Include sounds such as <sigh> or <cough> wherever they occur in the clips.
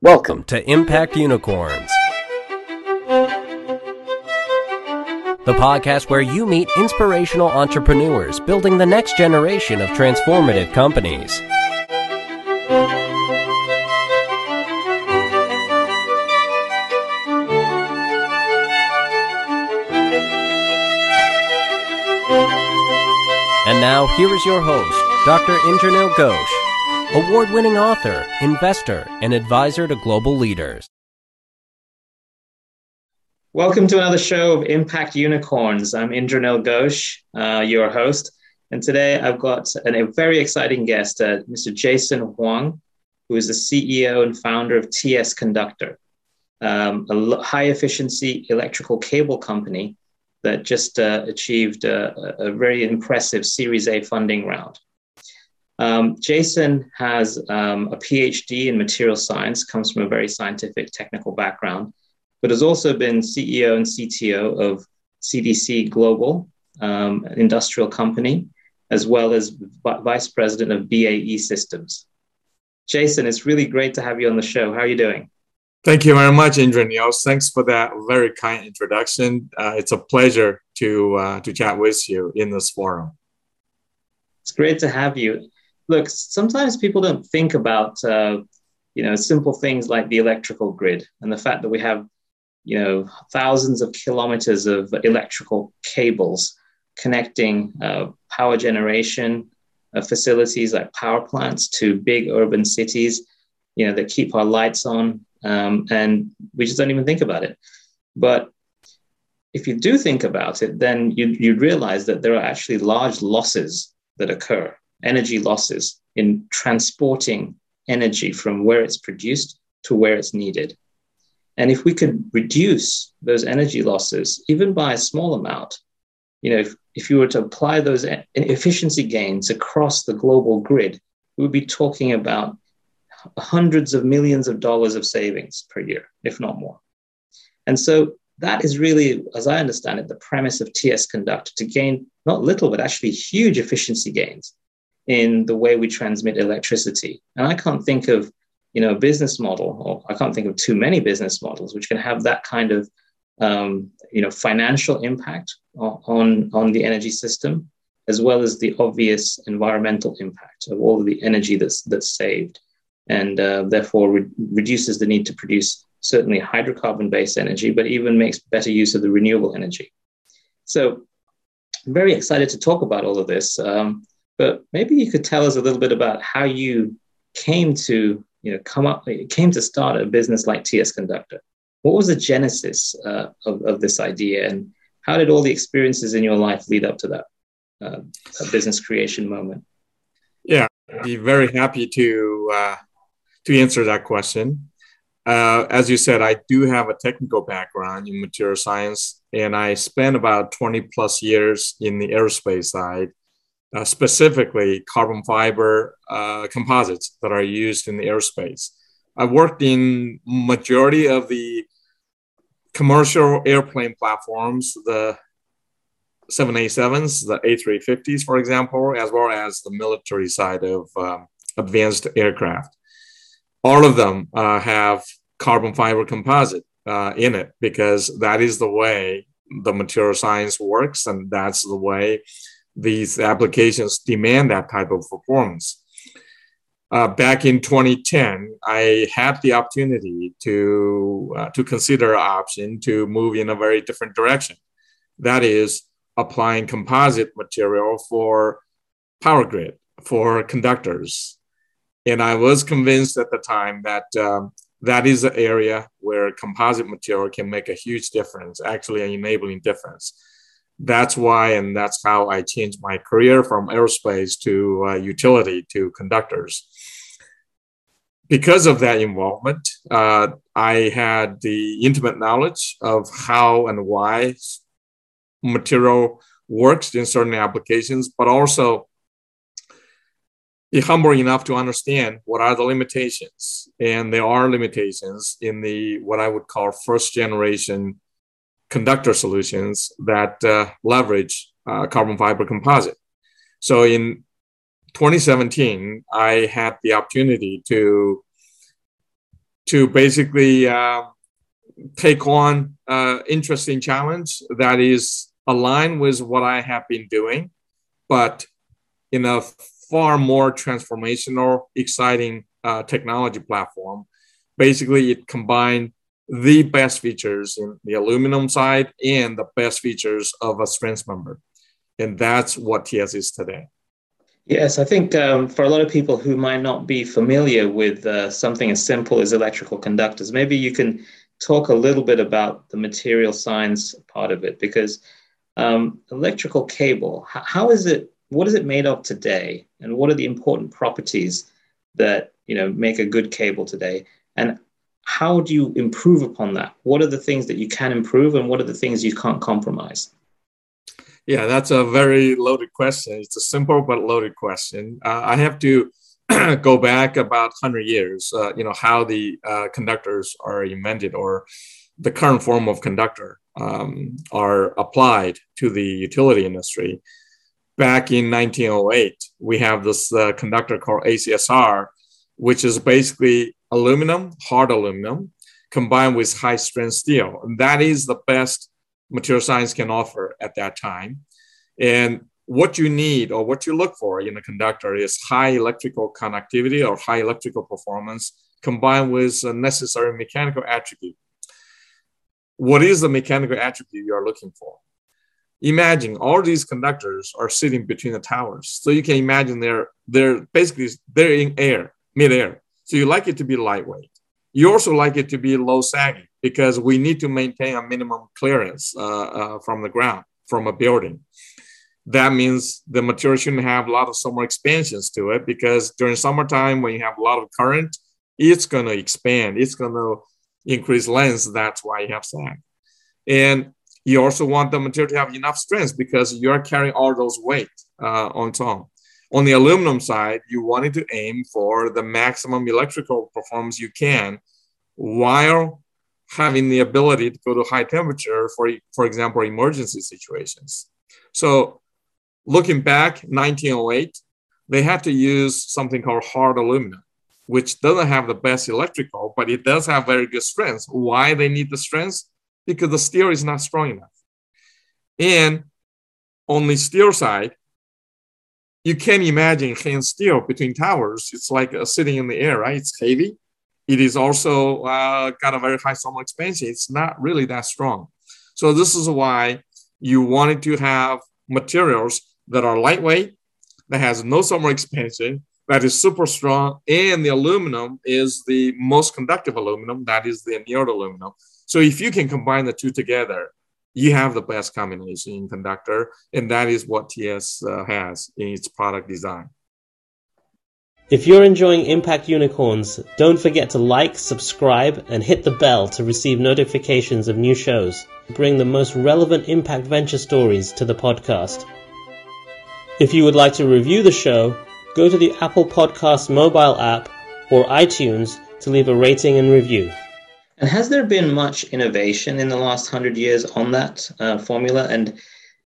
Welcome to Impact Unicorns, the podcast where you meet inspirational entrepreneurs building the next generation of transformative companies. And now, here is your host, Dr. Indranil Ghosh, award winning author, investor, and advisor to global leaders. Welcome to another show of Impact Unicorns. I'm Indranil Ghosh, uh, your host. And today I've got an, a very exciting guest, uh, Mr. Jason Huang, who is the CEO and founder of TS Conductor, um, a high efficiency electrical cable company that just uh, achieved a, a, very impressive Series A funding round. Um, Jason has um, a PhD in material science, comes from a very scientific, technical background, but has also been CEO and CTO of CTC Global, um, an industrial company, as well as vice president of BAE Systems. Jason, it's really great to have you on the show. How are you doing? Thank you very much, Indranil. Thanks for that very kind introduction. Uh, it's a pleasure to uh, to chat with you in this forum. It's great to have you. Look, sometimes people don't think about uh, you know simple things like the electrical grid and the fact that we have you know thousands of kilometers of electrical cables connecting uh, power generation uh, facilities like power plants to big urban cities you know that keep our lights on um, and we just don't even think about it. But if you do think about it, then you, you realize that there are actually large losses that occur, energy losses in transporting energy from where it's produced to where it's needed. And if we could reduce those energy losses, even by a small amount, you know, if, if you were to apply those efficiency gains across the global grid, we would be talking about hundreds of millions of dollars of savings per year, if not more. And so that is really, as I understand it, the premise of TS Conduct to gain not little, but actually huge efficiency gains in the way we transmit electricity. And I can't think of, you know, a business model, or I can't think of too many business models which can have that kind of, um, you know, financial impact on, on the energy system, as well as the obvious environmental impact of all of the energy that's that's saved and uh, therefore re- reduces the need to produce certainly hydrocarbon based energy, but even makes better use of the renewable energy. So, I'm very excited to talk about all of this. Um, but maybe you could tell us a little bit about how you came to you know come up came to start a business like TS Conductor. What was the genesis uh, of, of this idea, and how did all the experiences in your life lead up to that uh, business creation moment? Yeah, I'd be very happy to uh, to answer that question. Uh, as you said, I do have a technical background in material science, and I spent about 20 plus years in the aerospace side, uh, specifically carbon fiber uh, composites that are used in the aerospace. I worked in majority of the commercial airplane platforms, the 787s, the A350s, for example, as well as the military side of um, advanced aircraft all of them uh, have carbon fiber composite uh, in it because that is the way the material science works and that's the way these applications demand that type of performance. Uh, back in 2010, I had the opportunity to uh, to consider an option to move in a very different direction. That is applying composite material for power grid for conductors and I was convinced at the time that um, that is an area where composite material can make a huge difference, actually an enabling difference. That's why, and that's how I changed my career from aerospace to uh, utility to conductors. Because of that involvement, uh, I had the intimate knowledge of how and why material works in certain applications, but also be humble enough to understand what are the limitations and there are limitations in the what i would call first generation conductor solutions that uh, leverage uh, carbon fiber composite so in 2017 i had the opportunity to to basically uh, take on uh, interesting challenge that is aligned with what I have been doing, but in a far more transformational, exciting uh, technology platform. Basically, it combined the best features in the aluminum side and the best features of a strength member. And that's what TS is today. Yes, I think um, for a lot of people who might not be familiar with uh, something as simple as electrical conductors, maybe you can talk a little bit about the material science part of it because um, electrical cable, how is it, what is it made of today? And what are the important properties that, you know, make a good cable today? And how do you improve upon that? What are the things that you can improve and what are the things you can't compromise? Yeah, that's a very loaded question. It's a simple but loaded question. Uh, I have to <clears throat> go back about 100 years, uh, you know, how the uh, conductors are invented or the current form of conductor um, are applied to the utility industry. Back in 1908, we have this uh, conductor called ACSR, which is basically aluminum, hard aluminum, combined with high strength steel. And that is the best material science can offer at that time. And what you need or what you look for in a conductor is high electrical conductivity or high electrical performance combined with a necessary mechanical attribute. What is the mechanical attribute you are looking for? Imagine all these conductors are sitting between the towers. So you can imagine they're they're basically they're in air, mid-air. So you like it to be lightweight. You also like it to be low sagging because we need to maintain a minimum clearance uh, uh, from the ground from a building. That means the material shouldn't have a lot of thermal expansions to it because during summertime, when you have a lot of current, it's going to expand, it's going to increase length. That's why you have sag. And you also want the material to have enough strength because you're carrying all those weight uh, on top. On the aluminum side, you wanted to aim for the maximum electrical performance you can while having the ability to go to high temperature for, for example, emergency situations. So looking back, 1908, they had to use something called hard aluminum, which doesn't have the best electrical, but it does have very good strength. Why they need the strength? Because the steel is not strong enough. And on the steel side, you can imagine hand steel between towers. It's like uh, sitting in the air, right? It's heavy it is also uh, got a very high thermal expansion. It's not really that strong. So this is why you wanted to have materials that are lightweight, that has no thermal expansion, that is super strong, and the aluminum is the most conductive aluminum, that is the annealed aluminum. So if you can combine the two together, you have the best combination in conductor, and that is what TS uh, has in its product design. If you're enjoying Impact Unicorns, don't forget to like, subscribe, and hit the bell to receive notifications of new shows. Bring the most relevant impact venture stories to the podcast. If you would like to review the show, go to the Apple Podcast mobile app or iTunes to leave a rating and review. And has there been much innovation in the last hundred years on that uh, formula? And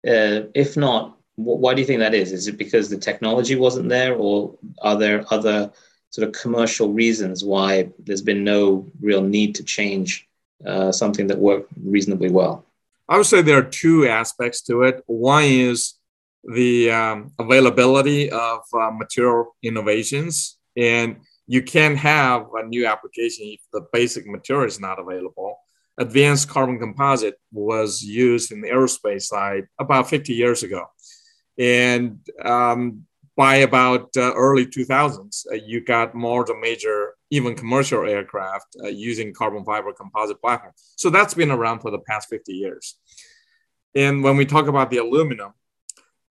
uh, if not, why do you think that is? Is it because the technology wasn't there, or are there other sort of commercial reasons why there's been no real need to change uh, something that worked reasonably well? I would say there are two aspects to it. One is the um, availability of uh, material innovations, and you can't have a new application if the basic material is not available. Advanced carbon composite was used in the aerospace side about 50 years ago and um, by about uh, early 2000s, uh, you got more the major, even commercial aircraft uh, using carbon fiber composite platform. So that's been around for the past 50 years. And when we talk about the aluminum,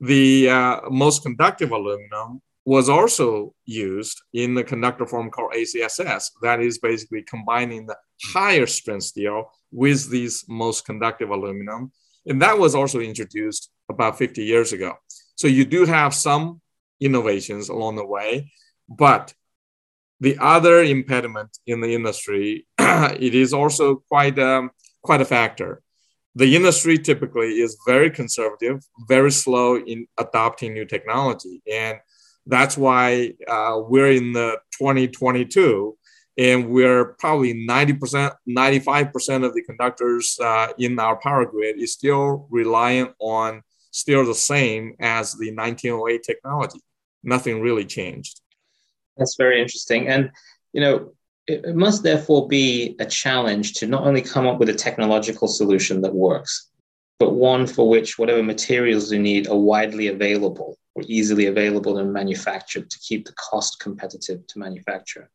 the uh, most conductive aluminum was also used in the conductor form called ACSS. That is basically combining the higher strength steel with these most conductive aluminum. And that was also introduced about 50 years ago. So you do have some innovations along the way, but the other impediment in the industry, <clears throat> it is also quite um, quite a factor. The industry typically is very conservative, very slow in adopting new technology, and that's why uh, we're in the 2022 and we're probably 90%, 95% of the conductors uh, in our power grid is still reliant on still the same as the 1908 technology. Nothing really changed. That's very interesting. And, you know, it, it must therefore be a challenge to not only come up with a technological solution that works, but one for which whatever materials you need are widely available or easily available and manufactured to keep the cost competitive to manufacture.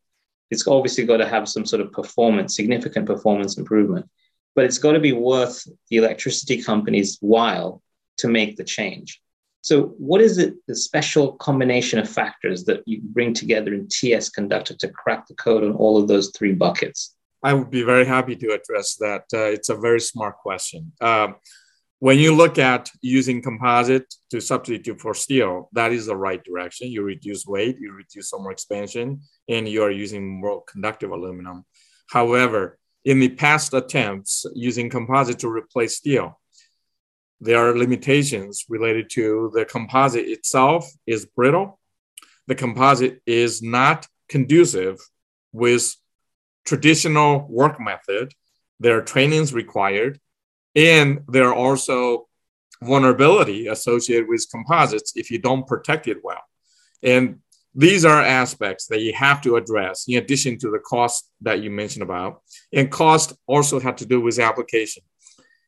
It's obviously got to have some sort of performance, significant performance improvement, but it's got to be worth the electricity company's while to make the change. So, what is it, the special combination of factors that you bring together in TS Conductor to crack the code on all of those three buckets? I would be very happy to address that. Uh, it's a very smart question. Um, when you look at using composite to substitute for steel, that is the right direction. You reduce weight, you reduce thermal expansion, and you are using more conductive aluminum. However, in the past attempts using composite to replace steel, there are limitations related to the composite itself is brittle. The composite is not conducive with traditional work method. There are trainings required and there are also vulnerability associated with composites if you don't protect it well. And these are aspects that you have to address in addition to the cost that you mentioned about. And cost also had to do with application.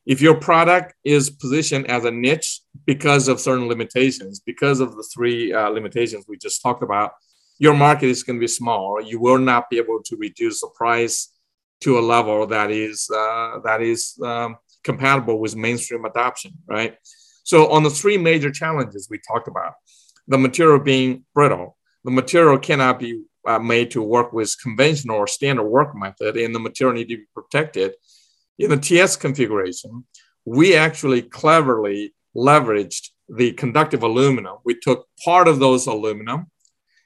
If your product is positioned as a niche because of certain limitations, because of the three uh, limitations we just talked about, your market is going to be small. You will not be able to reduce the price to a level that is uh, that is um, compatible with mainstream adoption, right? So on the three major challenges we talked about, the material being brittle, the material cannot be uh, made to work with conventional or standard work method, and the material need to be protected. In the TS configuration, we actually cleverly leveraged the conductive aluminum. We took part of those aluminum,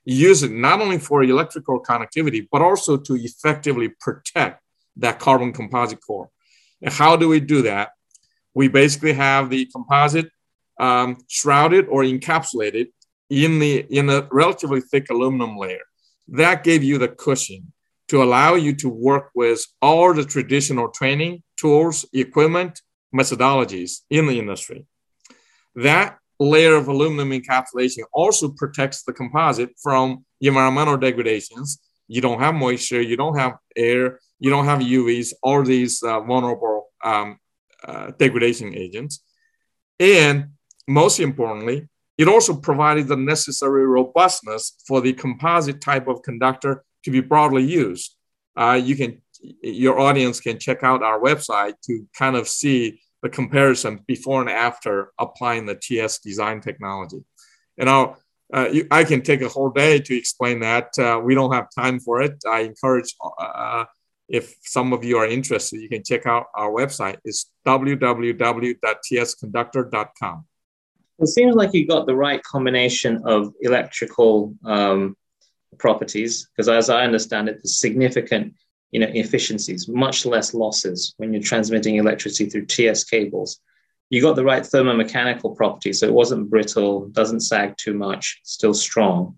use it not only for electrical connectivity, but also to effectively protect that carbon composite core. And how do we do that? We basically have the composite um, shrouded or encapsulated in the in a relatively thick aluminum layer. That gave you the cushion to allow you to work with all the traditional training tools, equipment, methodologies in the industry. That layer of aluminum encapsulation also protects the composite from environmental degradations. You don't have moisture, you don't have air, you don't have UVs, all these uh, vulnerable um, uh, degradation agents. And most importantly, it also provided the necessary robustness for the composite type of conductor to be broadly used. Uh, you can, your audience can check out our website to kind of see the comparison before and after applying the TS design technology. And I'll, uh, you, I can take a whole day to explain that. Uh, we don't have time for it. I encourage uh, if some of you are interested, you can check out our website. It's www.tsconductor.com. It seems like you got the right combination of electrical um, properties, because as I understand it, the significant you know, efficiencies, much less losses when you're transmitting electricity through TS cables. You got the right thermomechanical properties, so it wasn't brittle, doesn't sag too much, still strong.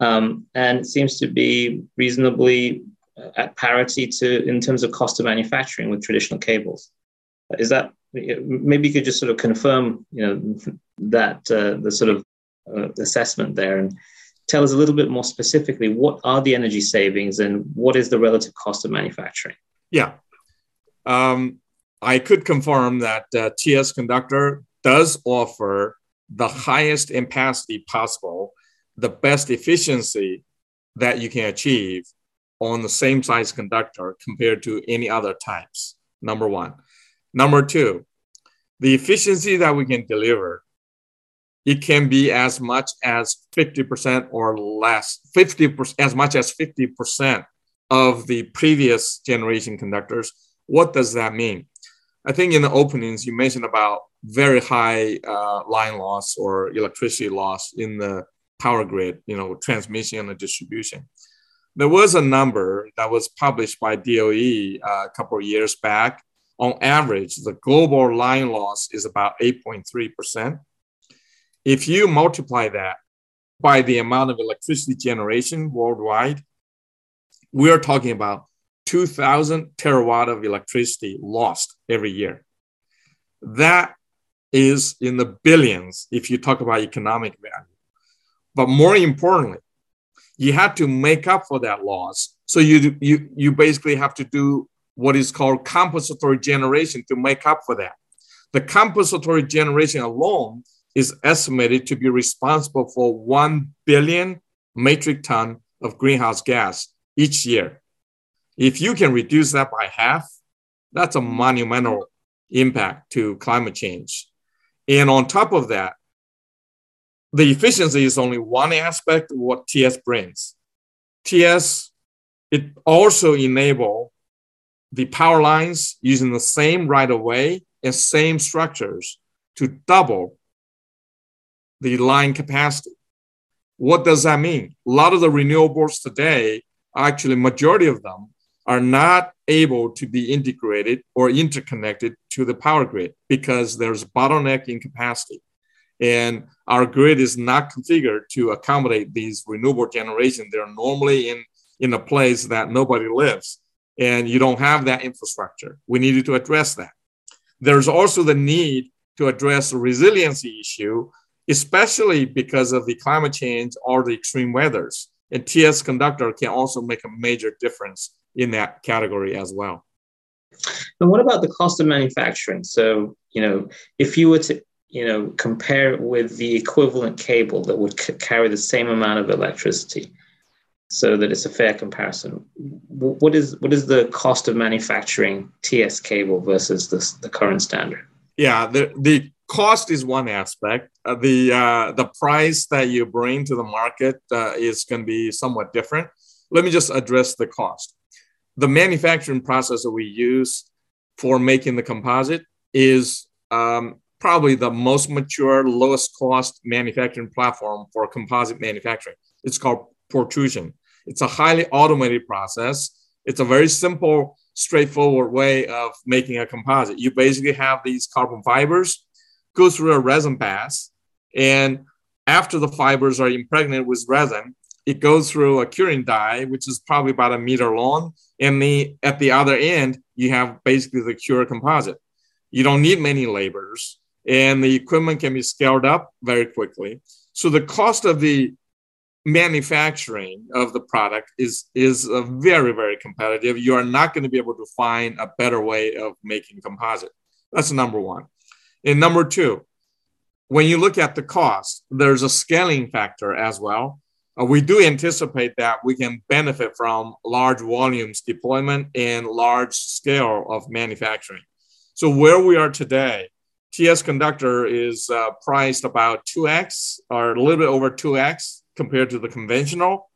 Um, and it seems to be reasonably at parity to in terms of cost of manufacturing with traditional cables. Is that maybe you could just sort of confirm, you know, that uh, the sort of uh, assessment there and tell us a little bit more specifically what are the energy savings and what is the relative cost of manufacturing? Yeah, um, I could confirm that uh, TS Conductor does offer the highest ampacity possible, the best efficiency that you can achieve on the same size conductor compared to any other types, number one. Number two, the efficiency that we can deliver, it can be as much as 50% or less, 50% as much as 50% of the previous generation conductors. What does that mean? I think in the openings you mentioned about very high uh, line loss or electricity loss in the power grid, you know, transmission and distribution there was a number that was published by DOE uh, a couple of years back. On average, the global line loss is about 8.3%. If you multiply that by the amount of electricity generation worldwide, we are talking about 2,000 terawatt of electricity lost every year. That is in the billions if you talk about economic value. But more importantly, you have to make up for that loss. So you, you, you basically have to do what is called compensatory generation to make up for that. The compensatory generation alone is estimated to be responsible for 1 billion metric ton of greenhouse gas each year. If you can reduce that by half, that's a monumental impact to climate change. And on top of that, the efficiency is only one aspect of what TS brings. TS, it also enable the power lines using the same right of way and same structures to double the line capacity. What does that mean? A lot of the renewables today, actually, majority of them are not able to be integrated or interconnected to the power grid because there's bottleneck in capacity. And our grid is not configured to accommodate these renewable generation. They're normally in, in a place that nobody lives and you don't have that infrastructure. We needed to address that. There's also the need to address the resiliency issue, especially because of the climate change or the extreme weathers. And TS conductor can also make a major difference in that category as well. And what about the cost of manufacturing? So, you know, if you were to, you know, compare it with the equivalent cable that would c- carry the same amount of electricity, so that it's a fair comparison. What is what is the cost of manufacturing TS cable versus the, the current standard? Yeah, the, the cost is one aspect. Uh, the uh, the price that you bring to the market uh, is going to be somewhat different. Let me just address the cost. The manufacturing process that we use for making the composite is um, probably the most mature, lowest cost manufacturing platform for composite manufacturing. It's called pultrusion. It's a highly automated process. It's a very simple, straightforward way of making a composite. You basically have these carbon fibers go through a resin bath, and after the fibers are impregnated with resin, it goes through a curing die, which is probably about a meter long. And the, at the other end, you have basically the cure composite. You don't need many labors, and the equipment can be scaled up very quickly. So the cost of the manufacturing of the product is is very very competitive. You are not going to be able to find a better way of making composite. That's number one. And number two when you look at the cost there's a scaling factor as well. Uh, we do anticipate that we can benefit from large volumes deployment and large scale of manufacturing. So where we are today ts conductor is uh, priced about 2x or a little bit over 2x compared to the conventional.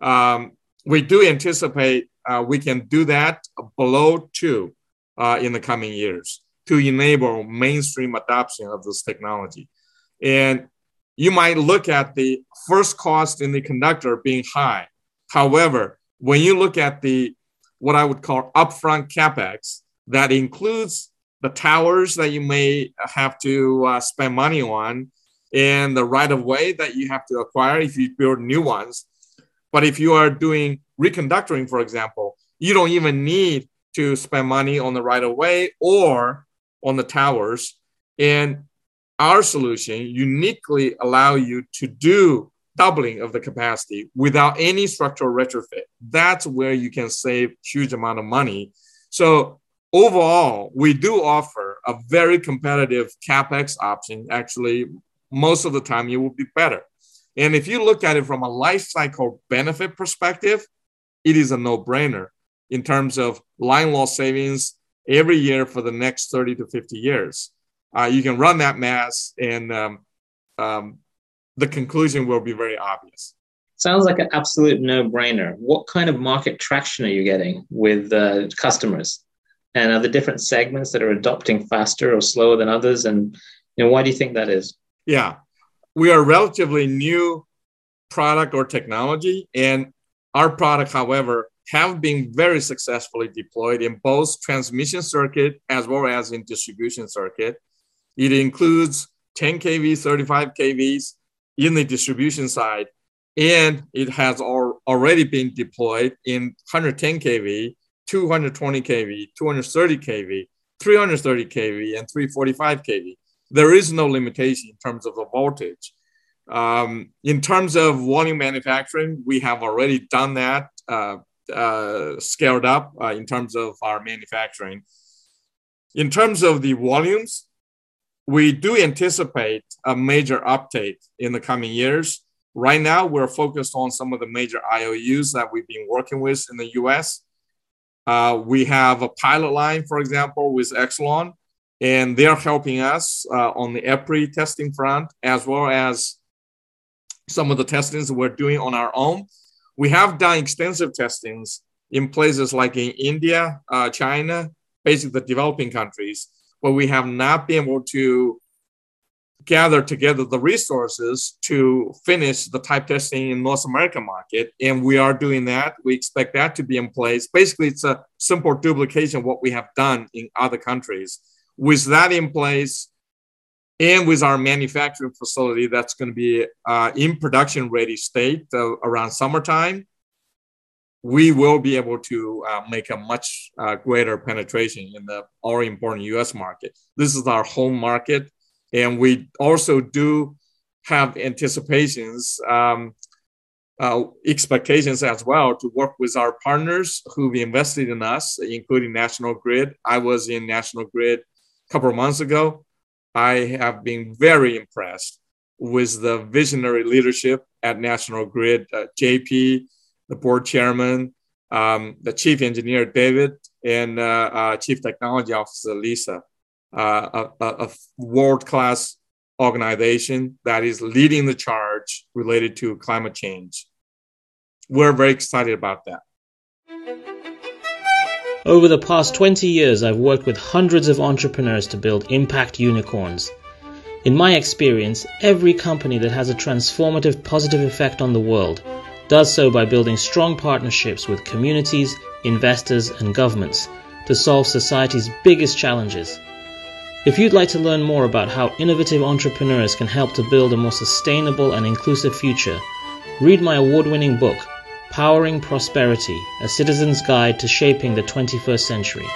Um, we do anticipate uh, we can do that below two uh, in the coming years to enable mainstream adoption of this technology. And you might look at the first cost in the conductor being high. However, when you look at the what I would call upfront capex, that includes the towers that you may have to uh, spend money on and the right of way that you have to acquire if you build new ones. But if you are doing reconductoring, for example, you don't even need to spend money on the right of way or on the towers. And our solution uniquely allow you to do doubling of the capacity without any structural retrofit. That's where you can save huge amount of money. So overall, we do offer a very competitive capex option, actually most of the time you will be better. And if you look at it from a life cycle benefit perspective, it is a no brainer in terms of line loss savings every year for the next 30 to 50 years. Uh, you can run that math, and um, um, the conclusion will be very obvious. Sounds like an absolute no brainer. What kind of market traction are you getting with uh, customers? And are the different segments that are adopting faster or slower than others? And you know, why do you think that is? Yeah, we are relatively new product or technology, and our product, however, have been very successfully deployed in both transmission circuit as well as in distribution circuit. It includes 10 kV, 35 kVs in the distribution side. and it has al- already been deployed in 110 kV, 220 kV, 230 kV, 330 kV, and 345 kV. There is no limitation in terms of the voltage. Um, in terms of volume manufacturing, we have already done that, uh, uh, scaled up uh, in terms of our manufacturing. In terms of the volumes, we do anticipate a major uptake in the coming years. Right now, we're focused on some of the major IOUs that we've been working with in the US. Uh, we have a pilot line, for example, with Exelon, and they're helping us uh, on the EPRI testing front, as well as some of the testings we're doing on our own. We have done extensive testings in places like in India, uh, China, basically the developing countries, but we have not been able to gather together the resources to finish the type testing in North American market. And we are doing that. We expect that to be in place. Basically, it's a simple duplication of what we have done in other countries. With that in place, and with our manufacturing facility that's going to be uh, in production ready state uh, around summertime, we will be able to uh, make a much uh, greater penetration in the all important US market. This is our home market. And we also do have anticipations, um, uh, expectations as well to work with our partners who've invested in us, including National Grid. I was in National Grid a couple of months ago I have been very impressed with the visionary leadership at National Grid, uh, JP, the board chairman, um, the chief engineer, David, and uh, uh, chief technology officer, Lisa, uh, a, a world class organization that is leading the charge related to climate change. We're very excited about that. Over the past 20 years, I've worked with hundreds of entrepreneurs to build impact unicorns. In my experience, every company that has a transformative positive effect on the world does so by building strong partnerships with communities, investors, and governments to solve society's biggest challenges. If you'd like to learn more about how innovative entrepreneurs can help to build a more sustainable and inclusive future, read my award winning book, Powering Prosperity A Citizen's Guide to Shaping the 21st Century.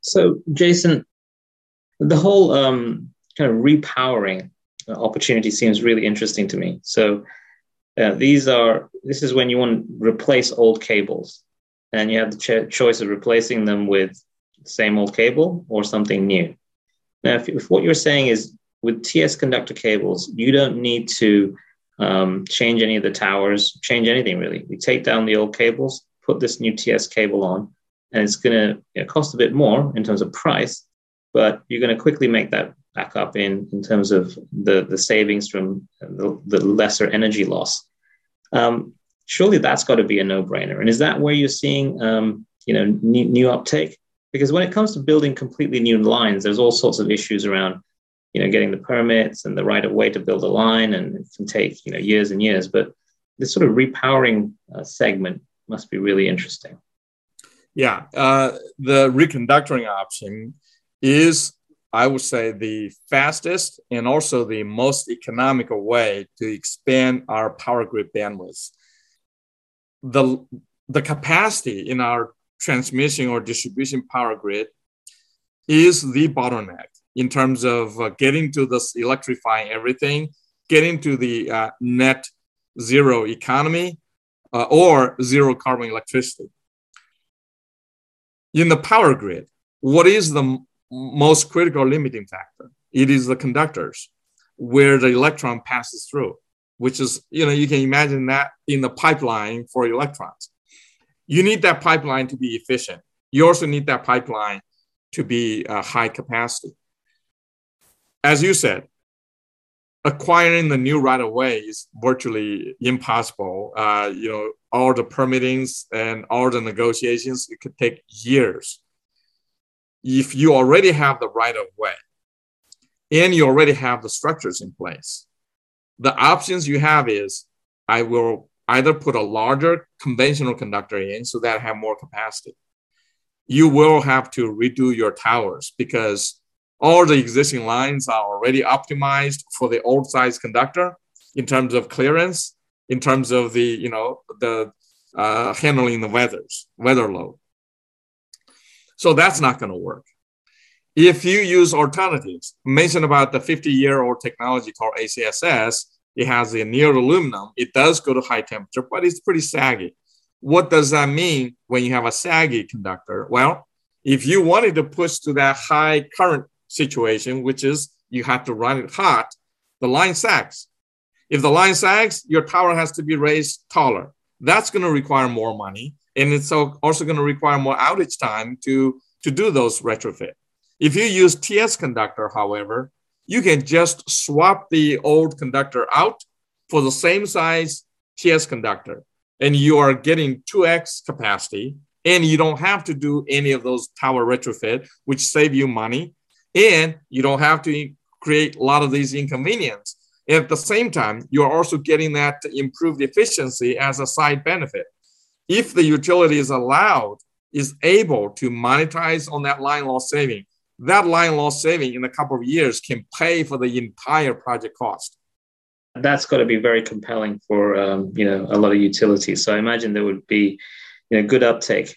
So, Jason, the whole um, kind of repowering opportunity seems really interesting to me. So, uh, these are this is when you want to replace old cables, and you have the ch- choice of replacing them with same old cable or something new. Now, if, if what you're saying is with TS conductor cables, you don't need to um, change any of the towers, change anything really. We take down the old cables, put this new TS cable on, and it's going to you cost a bit more in terms of price, but you're going to quickly make that back up in, in terms of the, the savings from the, the lesser energy loss. Um, surely that's got to be a no-brainer. And is that where you're seeing um, you know new, new uptake? Because when it comes to building completely new lines, there's all sorts of issues around you know, getting the permits and the right of way to build a line, and it can take you know years and years. But this sort of repowering uh, segment must be really interesting. Yeah, uh, the reconductoring option is, I would say, the fastest and also the most economical way to expand our power grid bandwidth. The the capacity in our transmission or distribution power grid is the bottleneck in terms of uh, getting to this electrifying everything, getting to the uh, net zero economy uh, or zero carbon electricity. In the power grid, what is the m- most critical limiting factor? It is the conductors where the electron passes through, which is, you know, you can imagine that in the pipeline for electrons. You need that pipeline to be efficient. You also need that pipeline to be uh, high capacity as you said, acquiring the new right of way is virtually impossible. Uh, you know, all the permittings and all the negotiations, it could take years. If you already have the right of way and you already have the structures in place, the options you have is I will either put a larger conventional conductor in so that I have more capacity. You will have to redo your towers because all the existing lines are already optimized for the old size conductor in terms of clearance, in terms of the, you know, the uh, handling the weathers, weather load. So that's not going to work. If you use alternatives, mentioned about the 50 year old technology called ACSS, it has annealed aluminum. It does go to high temperature, but it's pretty saggy. What does that mean when you have a saggy conductor? Well, if you wanted to push to that high current situation, which is you have to run it hot, the line sags. If the line sags, your tower has to be raised taller. That's going to require more money. And it's also going to require more outage time to, to do those retrofit. If you use TS conductor, however, you can just swap the old conductor out for the same size TS conductor, and you are getting 2x capacity, and you don't have to do any of those tower retrofit, which save you money, and you don't have to create a lot of these inconvenience. At the same time, you're also getting that improved efficiency as a side benefit. If the utility is allowed, is able to monetize on that line loss saving, that line loss saving in a couple of years can pay for the entire project cost. That's got to be very compelling for um, you know a lot of utilities. So I imagine there would be you know good uptake.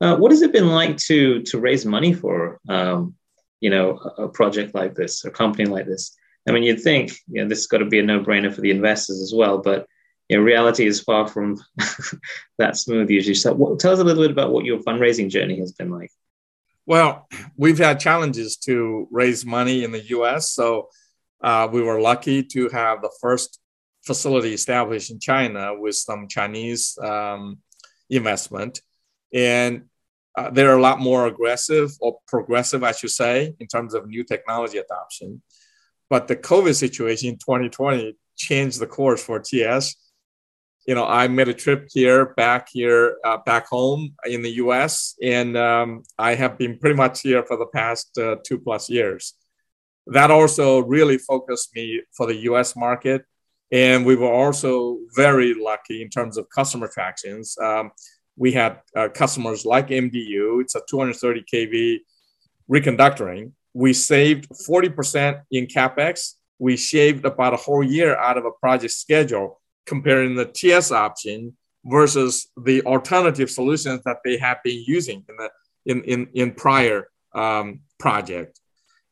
Uh, what has it been like to to raise money for um, you know a, project like this, a company like this? I mean, you'd think you know this has got to be a no brainer for the investors as well, but you know, reality is far from <laughs> that smooth usually. So, what, tell us a little bit about what your fundraising journey has been like. Well, we've had challenges to raise money in the US. So uh, we were lucky to have the first facility established in China with some Chinese um, investment. And uh, they're a lot more aggressive or progressive, I should say, in terms of new technology adoption. But the COVID situation in 2020 changed the course for TS you know, I made a trip here, back here, uh, back home in the U.S., and um, I have been pretty much here for the past uh, two plus years. That also really focused me for the U.S. market, and we were also very lucky in terms of customer tractions. Um, we had uh, customers like MDU; it's a 230 kV reconductoring. We saved 40% in capex. We shaved about a whole year out of a project schedule comparing the TS option versus the alternative solutions that they have been using in the in in, in prior um, project.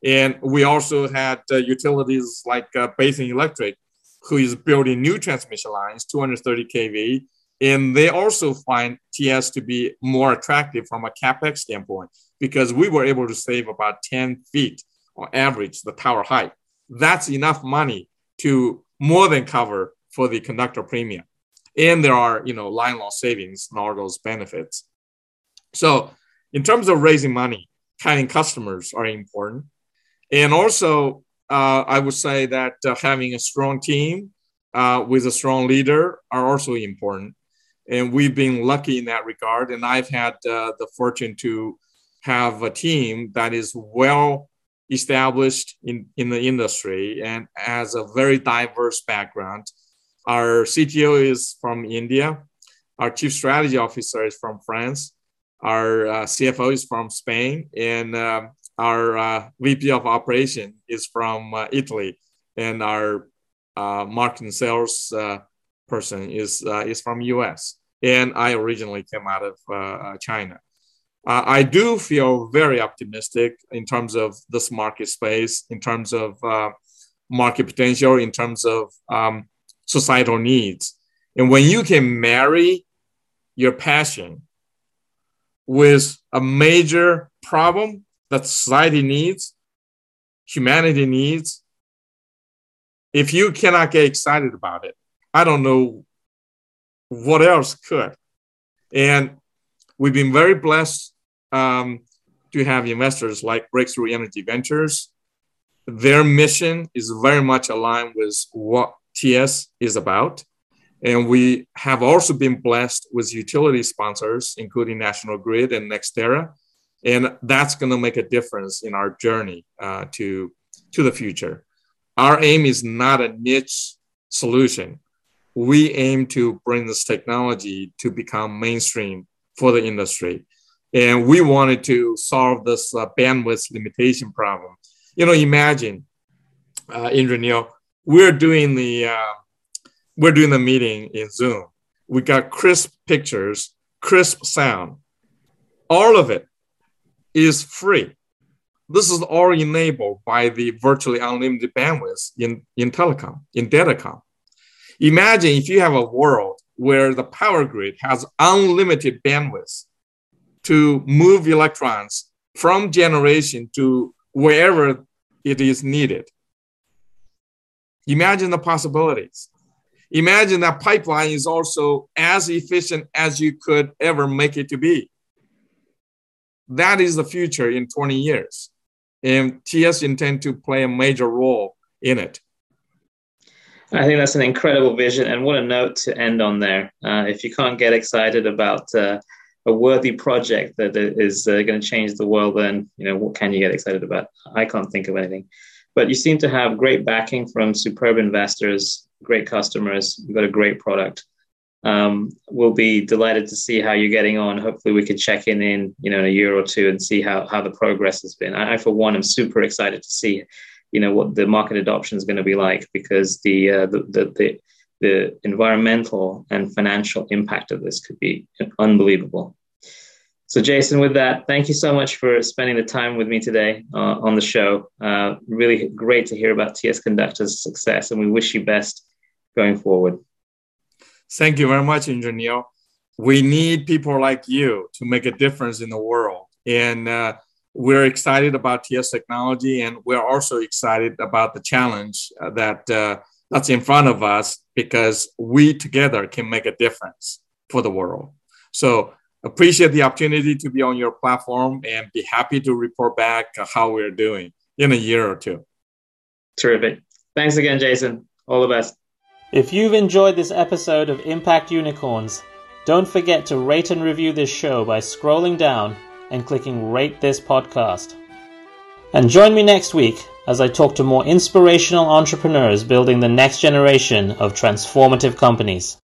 And we also had uh, utilities like uh, Basin Electric, who is building new transmission lines, 230 kV, and they also find TS to be more attractive from a capex standpoint because we were able to save about 10 feet on average the tower height. That's enough money to more than cover for the conductor premium. And there are, you know, line loss savings and all those benefits. So in terms of raising money, having customers are important. And also, uh, I would say that uh, having a strong team uh, with a strong leader are also important. And we've been lucky in that regard. And I've had uh, the fortune to have a team that is well established in, in the industry and has a very diverse background our CTO is from India. Our chief strategy officer is from France. Our uh, CFO is from Spain, and uh, our uh, VP of operation is from uh, Italy, and our uh, marketing sales uh, person is is from US. And I originally came out of China. I do feel very optimistic in terms of this market space, in terms of market potential, in terms of um, societal needs. And when you can marry your passion with a major problem that society needs, humanity needs, if you cannot get excited about it, I don't know what else could. And we've been very blessed um, to have investors like Breakthrough Energy Ventures. Their mission is very much aligned with what TS is about. And we have also been blessed with utility sponsors, including National Grid and NextEra. And that's going to make a difference in our journey uh, to, to the future. Our aim is not a niche solution. We aim to bring this technology to become mainstream for the industry. And we wanted to solve this uh, bandwidth limitation problem You know, imagine, uh, Indranil, we're doing the uh, we're doing the meeting in Zoom. We got crisp pictures, crisp sound. All of it is free. This is all enabled by the virtually unlimited bandwidth in, in telecom, in datacom. Imagine if you have a world where the power grid has unlimited bandwidth to move electrons from generation to wherever it is needed. Imagine the possibilities. Imagine that pipeline is also as efficient as you could ever make it to be. That is the future in 20 years. And TS intend to play a major role in it. I think that's an incredible vision, and what a note to end on there. Uh, if you can't get excited about uh, a worthy project that is uh, going to change the world, then you know what can you get excited about? I can't think of anything. But you seem to have great backing from superb investors, great customers. You've got a great product. Um, we'll be delighted to see how you're getting on. Hopefully, we can check in in you know in a year or two and see how how the progress has been. I, for one, am super excited to see you know what the market adoption is going to be like because the uh, the, the, the the environmental and financial impact of this could be unbelievable. So, Jason, with that, thank you so much for spending the time with me today uh, on the show. Uh, really great to hear about TS Conductor's success, and we wish you best going forward. Thank you very much, Engineer. We need people like you to make a difference in the world. And uh, we're excited about TS technology, and we're also excited about the challenge uh, that uh, that's in front of us because we together can make a difference for the world. So appreciate the opportunity to be on your platform and be happy to report back how we're doing in a year or two. Terrific. Thanks again, Jason. All the best. If you've enjoyed this episode of Impact Unicorns, don't forget to rate and review this show by scrolling down and clicking Rate This Podcast. And join me next week as I talk to more inspirational entrepreneurs building the next generation of transformative companies.